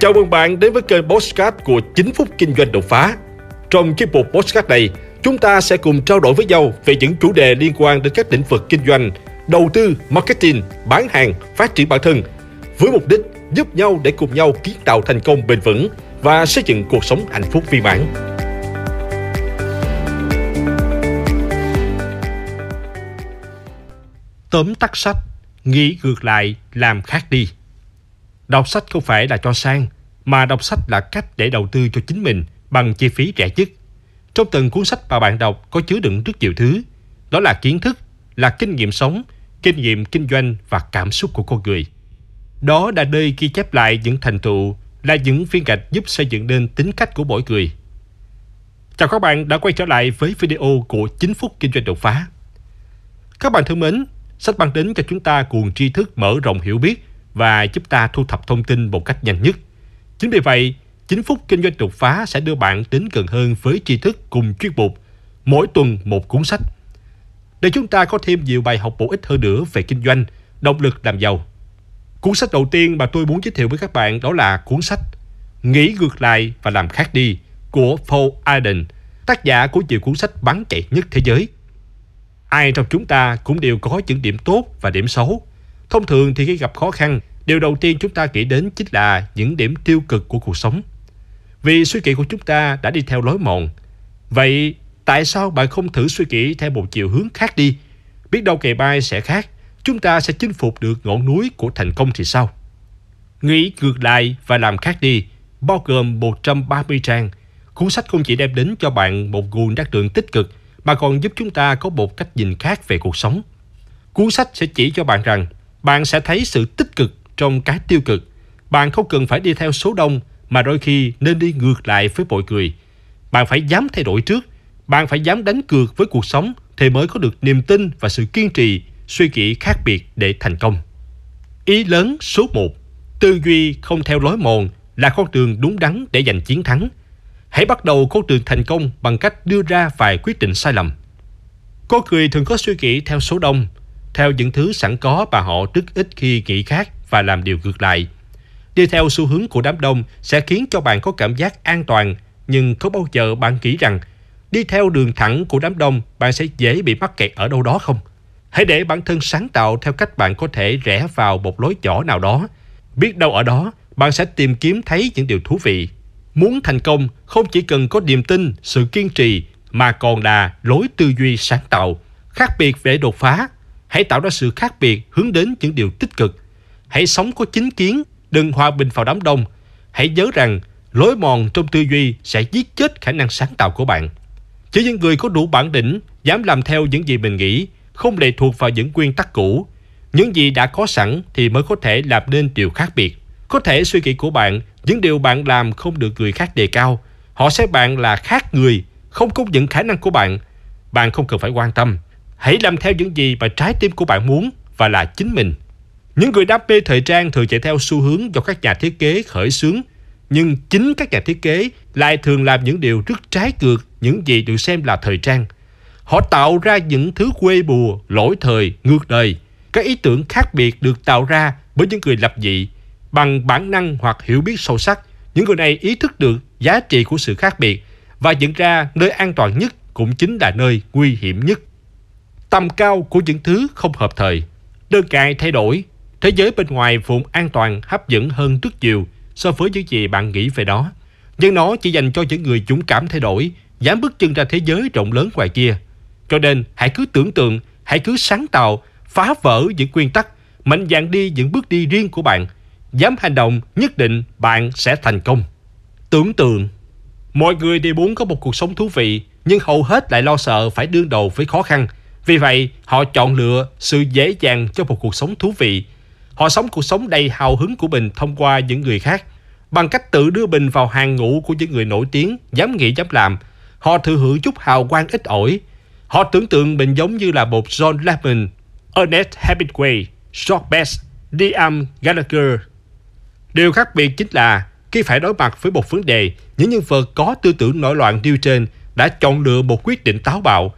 Chào mừng bạn đến với kênh Postcard của 9 phút kinh doanh đột phá. Trong chiếc mục Postcard này, chúng ta sẽ cùng trao đổi với nhau về những chủ đề liên quan đến các lĩnh vực kinh doanh, đầu tư, marketing, bán hàng, phát triển bản thân, với mục đích giúp nhau để cùng nhau kiến tạo thành công bền vững và xây dựng cuộc sống hạnh phúc viên mãn. Tóm tắt sách, nghĩ ngược lại, làm khác đi. Đọc sách không phải là cho sang, mà đọc sách là cách để đầu tư cho chính mình bằng chi phí rẻ nhất. Trong từng cuốn sách mà bạn đọc có chứa đựng rất nhiều thứ. Đó là kiến thức, là kinh nghiệm sống, kinh nghiệm kinh doanh và cảm xúc của con người. Đó là nơi ghi chép lại những thành tựu, là những viên gạch giúp xây dựng nên tính cách của mỗi người. Chào các bạn đã quay trở lại với video của 9 phút kinh doanh đột phá. Các bạn thân mến, sách mang đến cho chúng ta cuồng tri thức mở rộng hiểu biết và giúp ta thu thập thông tin một cách nhanh nhất. Chính vì vậy, 9 phút kinh doanh đột phá sẽ đưa bạn đến gần hơn với tri thức cùng chuyên mục, mỗi tuần một cuốn sách. Để chúng ta có thêm nhiều bài học bổ ích hơn nữa về kinh doanh, động lực làm giàu. Cuốn sách đầu tiên mà tôi muốn giới thiệu với các bạn đó là cuốn sách Nghĩ ngược lại và làm khác đi của Paul Aden, tác giả của nhiều cuốn sách bán chạy nhất thế giới. Ai trong chúng ta cũng đều có những điểm tốt và điểm xấu. Thông thường thì khi gặp khó khăn, điều đầu tiên chúng ta nghĩ đến chính là những điểm tiêu cực của cuộc sống. Vì suy nghĩ của chúng ta đã đi theo lối mòn. Vậy tại sao bạn không thử suy nghĩ theo một chiều hướng khác đi? Biết đâu ngày mai sẽ khác, chúng ta sẽ chinh phục được ngọn núi của thành công thì sao? Nghĩ ngược lại và làm khác đi, bao gồm 130 trang. Cuốn sách không chỉ đem đến cho bạn một nguồn năng lượng tích cực, mà còn giúp chúng ta có một cách nhìn khác về cuộc sống. Cuốn sách sẽ chỉ cho bạn rằng bạn sẽ thấy sự tích cực trong cái tiêu cực. Bạn không cần phải đi theo số đông mà đôi khi nên đi ngược lại với mọi người. Bạn phải dám thay đổi trước. Bạn phải dám đánh cược với cuộc sống thì mới có được niềm tin và sự kiên trì, suy nghĩ khác biệt để thành công. Ý lớn số 1. Tư duy không theo lối mòn là con đường đúng đắn để giành chiến thắng. Hãy bắt đầu con đường thành công bằng cách đưa ra vài quyết định sai lầm. Có người thường có suy nghĩ theo số đông, theo những thứ sẵn có mà họ rất ít khi nghĩ khác và làm điều ngược lại. Đi theo xu hướng của đám đông sẽ khiến cho bạn có cảm giác an toàn, nhưng có bao giờ bạn nghĩ rằng đi theo đường thẳng của đám đông bạn sẽ dễ bị mắc kẹt ở đâu đó không? Hãy để bản thân sáng tạo theo cách bạn có thể rẽ vào một lối nhỏ nào đó. Biết đâu ở đó, bạn sẽ tìm kiếm thấy những điều thú vị. Muốn thành công không chỉ cần có niềm tin, sự kiên trì mà còn là lối tư duy sáng tạo, khác biệt để đột phá. Hãy tạo ra sự khác biệt hướng đến những điều tích cực. Hãy sống có chính kiến, đừng hòa bình vào đám đông. Hãy nhớ rằng lối mòn trong tư duy sẽ giết chết khả năng sáng tạo của bạn. Chỉ những người có đủ bản lĩnh, dám làm theo những gì mình nghĩ, không lệ thuộc vào những nguyên tắc cũ. Những gì đã có sẵn thì mới có thể làm nên điều khác biệt. Có thể suy nghĩ của bạn, những điều bạn làm không được người khác đề cao. Họ xem bạn là khác người, không công nhận khả năng của bạn. Bạn không cần phải quan tâm. Hãy làm theo những gì mà trái tim của bạn muốn và là chính mình. Những người đam mê thời trang thường chạy theo xu hướng do các nhà thiết kế khởi xướng. Nhưng chính các nhà thiết kế lại thường làm những điều rất trái ngược những gì được xem là thời trang. Họ tạo ra những thứ quê bùa, lỗi thời, ngược đời. Các ý tưởng khác biệt được tạo ra bởi những người lập dị Bằng bản năng hoặc hiểu biết sâu sắc, những người này ý thức được giá trị của sự khác biệt và nhận ra nơi an toàn nhất cũng chính là nơi nguy hiểm nhất. Tầm cao của những thứ không hợp thời, đơn cài thay đổi, thế giới bên ngoài vùng an toàn hấp dẫn hơn rất nhiều so với những gì bạn nghĩ về đó. Nhưng nó chỉ dành cho những người dũng cảm thay đổi, dám bước chân ra thế giới rộng lớn ngoài kia. Cho nên hãy cứ tưởng tượng, hãy cứ sáng tạo, phá vỡ những nguyên tắc, mạnh dạn đi những bước đi riêng của bạn – dám hành động nhất định bạn sẽ thành công. Tưởng tượng Mọi người đều muốn có một cuộc sống thú vị nhưng hầu hết lại lo sợ phải đương đầu với khó khăn. Vì vậy, họ chọn lựa sự dễ dàng cho một cuộc sống thú vị. Họ sống cuộc sống đầy hào hứng của mình thông qua những người khác. Bằng cách tự đưa mình vào hàng ngũ của những người nổi tiếng, dám nghĩ dám làm, họ thừa hưởng chút hào quang ít ỏi. Họ tưởng tượng mình giống như là một John Lemon, Ernest Hemingway, George Best, Liam Gallagher Điều khác biệt chính là khi phải đối mặt với một vấn đề, những nhân vật có tư tưởng nổi loạn nêu trên đã chọn lựa một quyết định táo bạo.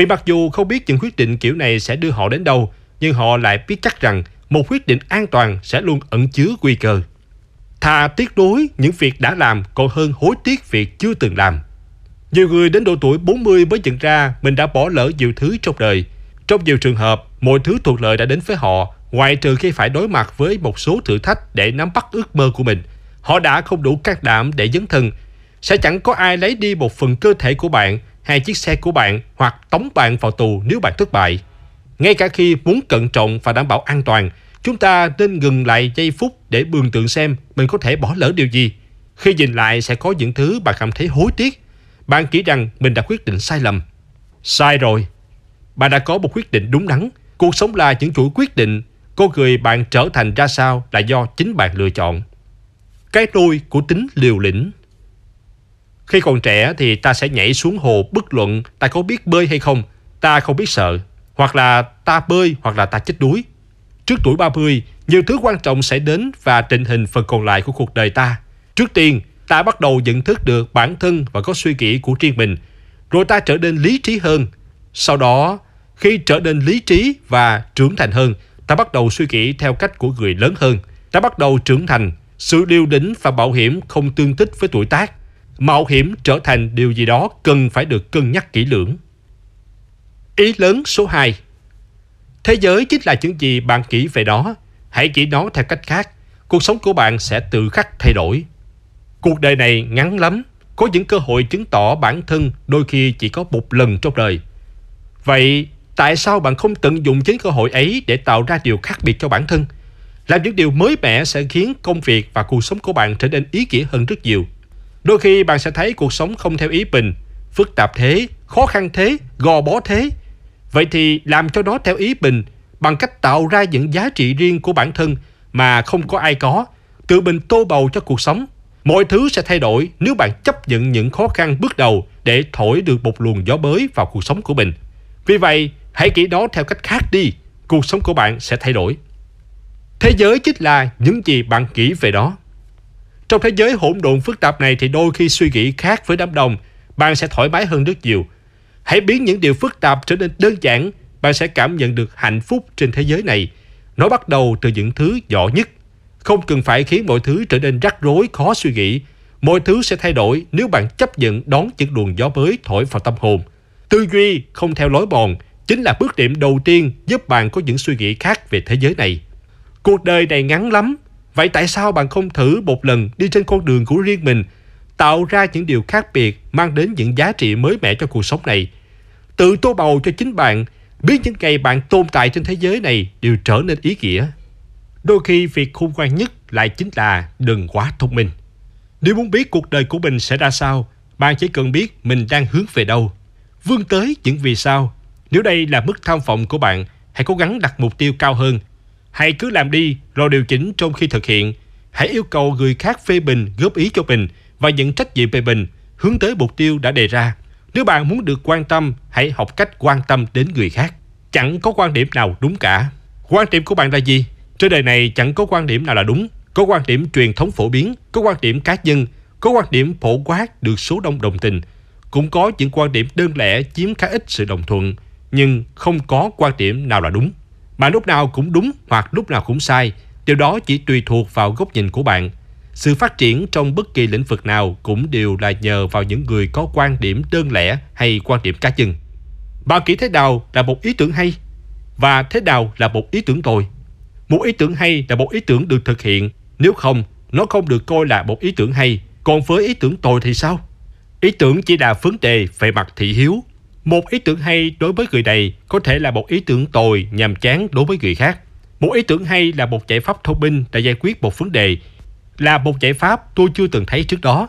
Vì mặc dù không biết những quyết định kiểu này sẽ đưa họ đến đâu, nhưng họ lại biết chắc rằng một quyết định an toàn sẽ luôn ẩn chứa nguy cơ. Thà tiếc nuối những việc đã làm còn hơn hối tiếc việc chưa từng làm. Nhiều người đến độ tuổi 40 mới nhận ra mình đã bỏ lỡ nhiều thứ trong đời. Trong nhiều trường hợp, mọi thứ thuận lợi đã đến với họ, ngoại trừ khi phải đối mặt với một số thử thách để nắm bắt ước mơ của mình. Họ đã không đủ can đảm để dấn thân. Sẽ chẳng có ai lấy đi một phần cơ thể của bạn hay chiếc xe của bạn hoặc tống bạn vào tù nếu bạn thất bại. Ngay cả khi muốn cẩn trọng và đảm bảo an toàn, chúng ta nên ngừng lại giây phút để bường tượng xem mình có thể bỏ lỡ điều gì. Khi nhìn lại sẽ có những thứ bạn cảm thấy hối tiếc. Bạn nghĩ rằng mình đã quyết định sai lầm. Sai rồi. Bạn đã có một quyết định đúng đắn. Cuộc sống là những chuỗi quyết định. Cô người bạn trở thành ra sao là do chính bạn lựa chọn. Cái tôi của tính liều lĩnh khi còn trẻ thì ta sẽ nhảy xuống hồ bất luận ta có biết bơi hay không. Ta không biết sợ. Hoặc là ta bơi hoặc là ta chết đuối. Trước tuổi 30, nhiều thứ quan trọng sẽ đến và tình hình phần còn lại của cuộc đời ta. Trước tiên, ta bắt đầu nhận thức được bản thân và có suy nghĩ của riêng mình. Rồi ta trở nên lý trí hơn. Sau đó, khi trở nên lý trí và trưởng thành hơn, ta bắt đầu suy nghĩ theo cách của người lớn hơn. Ta bắt đầu trưởng thành. Sự điều đỉnh và bảo hiểm không tương thích với tuổi tác. Mạo hiểm trở thành điều gì đó cần phải được cân nhắc kỹ lưỡng. Ý lớn số 2 Thế giới chính là những gì bạn nghĩ về nó. Hãy chỉ nó theo cách khác. Cuộc sống của bạn sẽ tự khắc thay đổi. Cuộc đời này ngắn lắm. Có những cơ hội chứng tỏ bản thân đôi khi chỉ có một lần trong đời. Vậy tại sao bạn không tận dụng chính cơ hội ấy để tạo ra điều khác biệt cho bản thân? Làm những điều mới mẻ sẽ khiến công việc và cuộc sống của bạn trở nên ý nghĩa hơn rất nhiều. Đôi khi bạn sẽ thấy cuộc sống không theo ý mình, phức tạp thế, khó khăn thế, gò bó thế, Vậy thì làm cho nó theo ý mình bằng cách tạo ra những giá trị riêng của bản thân mà không có ai có, tự mình tô bầu cho cuộc sống. Mọi thứ sẽ thay đổi nếu bạn chấp nhận những khó khăn bước đầu để thổi được một luồng gió mới vào cuộc sống của mình. Vì vậy, hãy nghĩ đó theo cách khác đi, cuộc sống của bạn sẽ thay đổi. Thế giới chính là những gì bạn nghĩ về đó. Trong thế giới hỗn độn phức tạp này thì đôi khi suy nghĩ khác với đám đông, bạn sẽ thoải mái hơn rất nhiều – Hãy biến những điều phức tạp trở nên đơn giản, bạn sẽ cảm nhận được hạnh phúc trên thế giới này. Nó bắt đầu từ những thứ nhỏ nhất. Không cần phải khiến mọi thứ trở nên rắc rối, khó suy nghĩ. Mọi thứ sẽ thay đổi nếu bạn chấp nhận đón những luồng gió mới thổi vào tâm hồn. Tư duy không theo lối mòn chính là bước điểm đầu tiên giúp bạn có những suy nghĩ khác về thế giới này. Cuộc đời này ngắn lắm, vậy tại sao bạn không thử một lần đi trên con đường của riêng mình, tạo ra những điều khác biệt mang đến những giá trị mới mẻ cho cuộc sống này? Tự tô bầu cho chính bạn, biết những ngày bạn tồn tại trên thế giới này đều trở nên ý nghĩa. Đôi khi việc khôn ngoan nhất lại chính là đừng quá thông minh. Nếu muốn biết cuộc đời của mình sẽ ra sao, bạn chỉ cần biết mình đang hướng về đâu. Vươn tới những vì sao. Nếu đây là mức tham vọng của bạn, hãy cố gắng đặt mục tiêu cao hơn. Hãy cứ làm đi rồi điều chỉnh trong khi thực hiện. Hãy yêu cầu người khác phê bình, góp ý cho mình và nhận trách nhiệm về mình, hướng tới mục tiêu đã đề ra. Nếu bạn muốn được quan tâm, hãy học cách quan tâm đến người khác. Chẳng có quan điểm nào đúng cả. Quan điểm của bạn là gì? Trên đời này chẳng có quan điểm nào là đúng. Có quan điểm truyền thống phổ biến, có quan điểm cá nhân, có quan điểm phổ quát được số đông đồng tình. Cũng có những quan điểm đơn lẻ chiếm khá ít sự đồng thuận, nhưng không có quan điểm nào là đúng. Mà lúc nào cũng đúng hoặc lúc nào cũng sai, điều đó chỉ tùy thuộc vào góc nhìn của bạn sự phát triển trong bất kỳ lĩnh vực nào cũng đều là nhờ vào những người có quan điểm đơn lẻ hay quan điểm cá nhân. Bạn nghĩ thế nào là một ý tưởng hay và thế nào là một ý tưởng tồi? Một ý tưởng hay là một ý tưởng được thực hiện, nếu không, nó không được coi là một ý tưởng hay. Còn với ý tưởng tồi thì sao? Ý tưởng chỉ là vấn đề về mặt thị hiếu. Một ý tưởng hay đối với người này có thể là một ý tưởng tồi nhàm chán đối với người khác. Một ý tưởng hay là một giải pháp thông minh để giải quyết một vấn đề là một giải pháp tôi chưa từng thấy trước đó.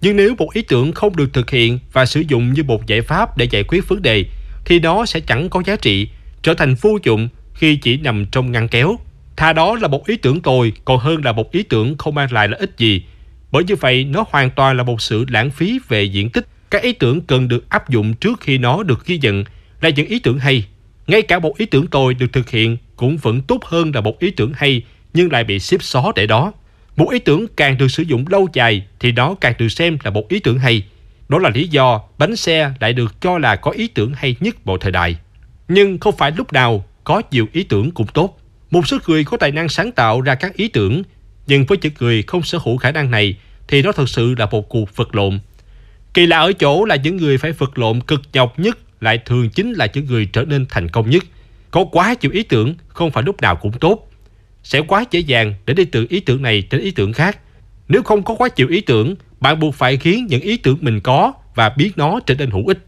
Nhưng nếu một ý tưởng không được thực hiện và sử dụng như một giải pháp để giải quyết vấn đề, thì nó sẽ chẳng có giá trị, trở thành vô dụng khi chỉ nằm trong ngăn kéo. Thà đó là một ý tưởng tồi còn hơn là một ý tưởng không mang lại lợi ích gì. Bởi như vậy, nó hoàn toàn là một sự lãng phí về diện tích. Các ý tưởng cần được áp dụng trước khi nó được ghi nhận là những ý tưởng hay. Ngay cả một ý tưởng tồi được thực hiện cũng vẫn tốt hơn là một ý tưởng hay nhưng lại bị xếp xó để đó. Một ý tưởng càng được sử dụng lâu dài thì nó càng được xem là một ý tưởng hay. Đó là lý do bánh xe lại được cho là có ý tưởng hay nhất mọi thời đại. Nhưng không phải lúc nào có nhiều ý tưởng cũng tốt. Một số người có tài năng sáng tạo ra các ý tưởng, Nhưng với những người không sở hữu khả năng này thì nó thật sự là một cuộc vật lộn. Kỳ lạ ở chỗ là những người phải vật lộn cực nhọc nhất lại thường chính là những người trở nên thành công nhất. Có quá nhiều ý tưởng không phải lúc nào cũng tốt. Sẽ quá dễ dàng để đi từ ý tưởng này đến ý tưởng khác. Nếu không có quá nhiều ý tưởng, bạn buộc phải khiến những ý tưởng mình có và biến nó trở nên hữu ích.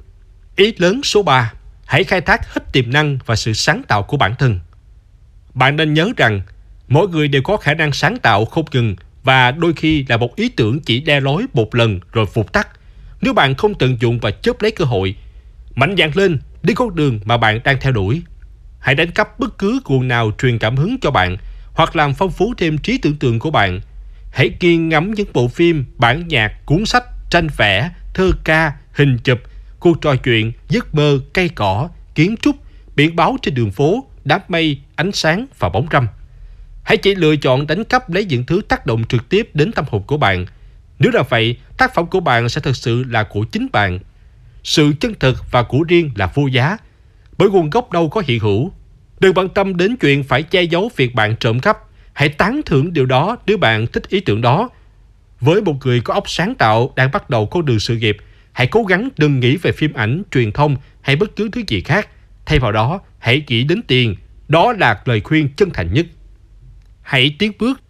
Ý lớn số 3. Hãy khai thác hết tiềm năng và sự sáng tạo của bản thân. Bạn nên nhớ rằng, mỗi người đều có khả năng sáng tạo không ngừng và đôi khi là một ý tưởng chỉ đe lối một lần rồi phục tắt. Nếu bạn không tận dụng và chớp lấy cơ hội, mạnh dạn lên đi con đường mà bạn đang theo đuổi. Hãy đánh cắp bất cứ nguồn nào truyền cảm hứng cho bạn hoặc làm phong phú thêm trí tưởng tượng của bạn. Hãy kiên ngắm những bộ phim, bản nhạc, cuốn sách, tranh vẽ, thơ ca, hình chụp, cuộc trò chuyện, giấc mơ, cây cỏ, kiến trúc, biển báo trên đường phố, đám mây, ánh sáng và bóng râm. Hãy chỉ lựa chọn đánh cắp lấy những thứ tác động trực tiếp đến tâm hồn của bạn. Nếu là vậy, tác phẩm của bạn sẽ thực sự là của chính bạn. Sự chân thực và của riêng là vô giá, bởi nguồn gốc đâu có hiện hữu. Đừng bận tâm đến chuyện phải che giấu việc bạn trộm cắp. Hãy tán thưởng điều đó nếu bạn thích ý tưởng đó. Với một người có óc sáng tạo đang bắt đầu con đường sự nghiệp, hãy cố gắng đừng nghĩ về phim ảnh, truyền thông hay bất cứ thứ gì khác. Thay vào đó, hãy nghĩ đến tiền. Đó là lời khuyên chân thành nhất. Hãy tiến bước.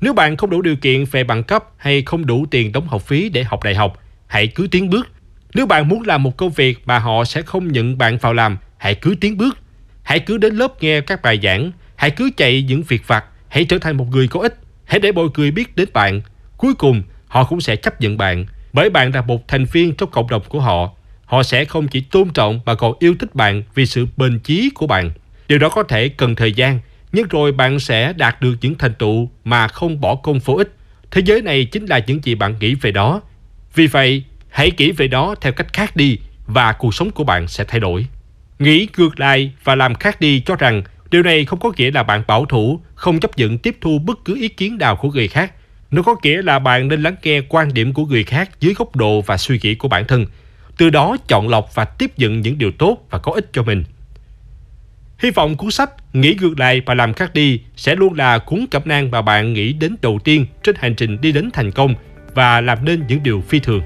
Nếu bạn không đủ điều kiện về bằng cấp hay không đủ tiền đóng học phí để học đại học, hãy cứ tiến bước. Nếu bạn muốn làm một công việc mà họ sẽ không nhận bạn vào làm, hãy cứ tiến bước. Hãy cứ đến lớp nghe các bài giảng, hãy cứ chạy những việc vặt, hãy trở thành một người có ích, hãy để mọi người biết đến bạn. Cuối cùng, họ cũng sẽ chấp nhận bạn, bởi bạn là một thành viên trong cộng đồng của họ. Họ sẽ không chỉ tôn trọng mà còn yêu thích bạn vì sự bền chí của bạn. Điều đó có thể cần thời gian, nhưng rồi bạn sẽ đạt được những thành tựu mà không bỏ công vô ích. Thế giới này chính là những gì bạn nghĩ về đó. Vì vậy, hãy nghĩ về đó theo cách khác đi và cuộc sống của bạn sẽ thay đổi. Nghĩ ngược lại và làm khác đi cho rằng điều này không có nghĩa là bạn bảo thủ, không chấp nhận tiếp thu bất cứ ý kiến nào của người khác. Nó có nghĩa là bạn nên lắng nghe quan điểm của người khác dưới góc độ và suy nghĩ của bản thân. Từ đó chọn lọc và tiếp nhận những điều tốt và có ích cho mình. Hy vọng cuốn sách Nghĩ ngược lại và làm khác đi sẽ luôn là cuốn cẩm nang mà bạn nghĩ đến đầu tiên trên hành trình đi đến thành công và làm nên những điều phi thường.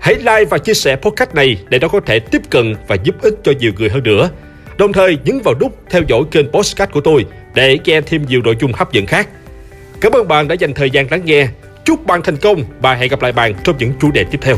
Hãy like và chia sẻ podcast này để nó có thể tiếp cận và giúp ích cho nhiều người hơn nữa. Đồng thời nhấn vào nút theo dõi kênh podcast của tôi để nghe thêm nhiều nội dung hấp dẫn khác. Cảm ơn bạn đã dành thời gian lắng nghe. Chúc bạn thành công và hẹn gặp lại bạn trong những chủ đề tiếp theo.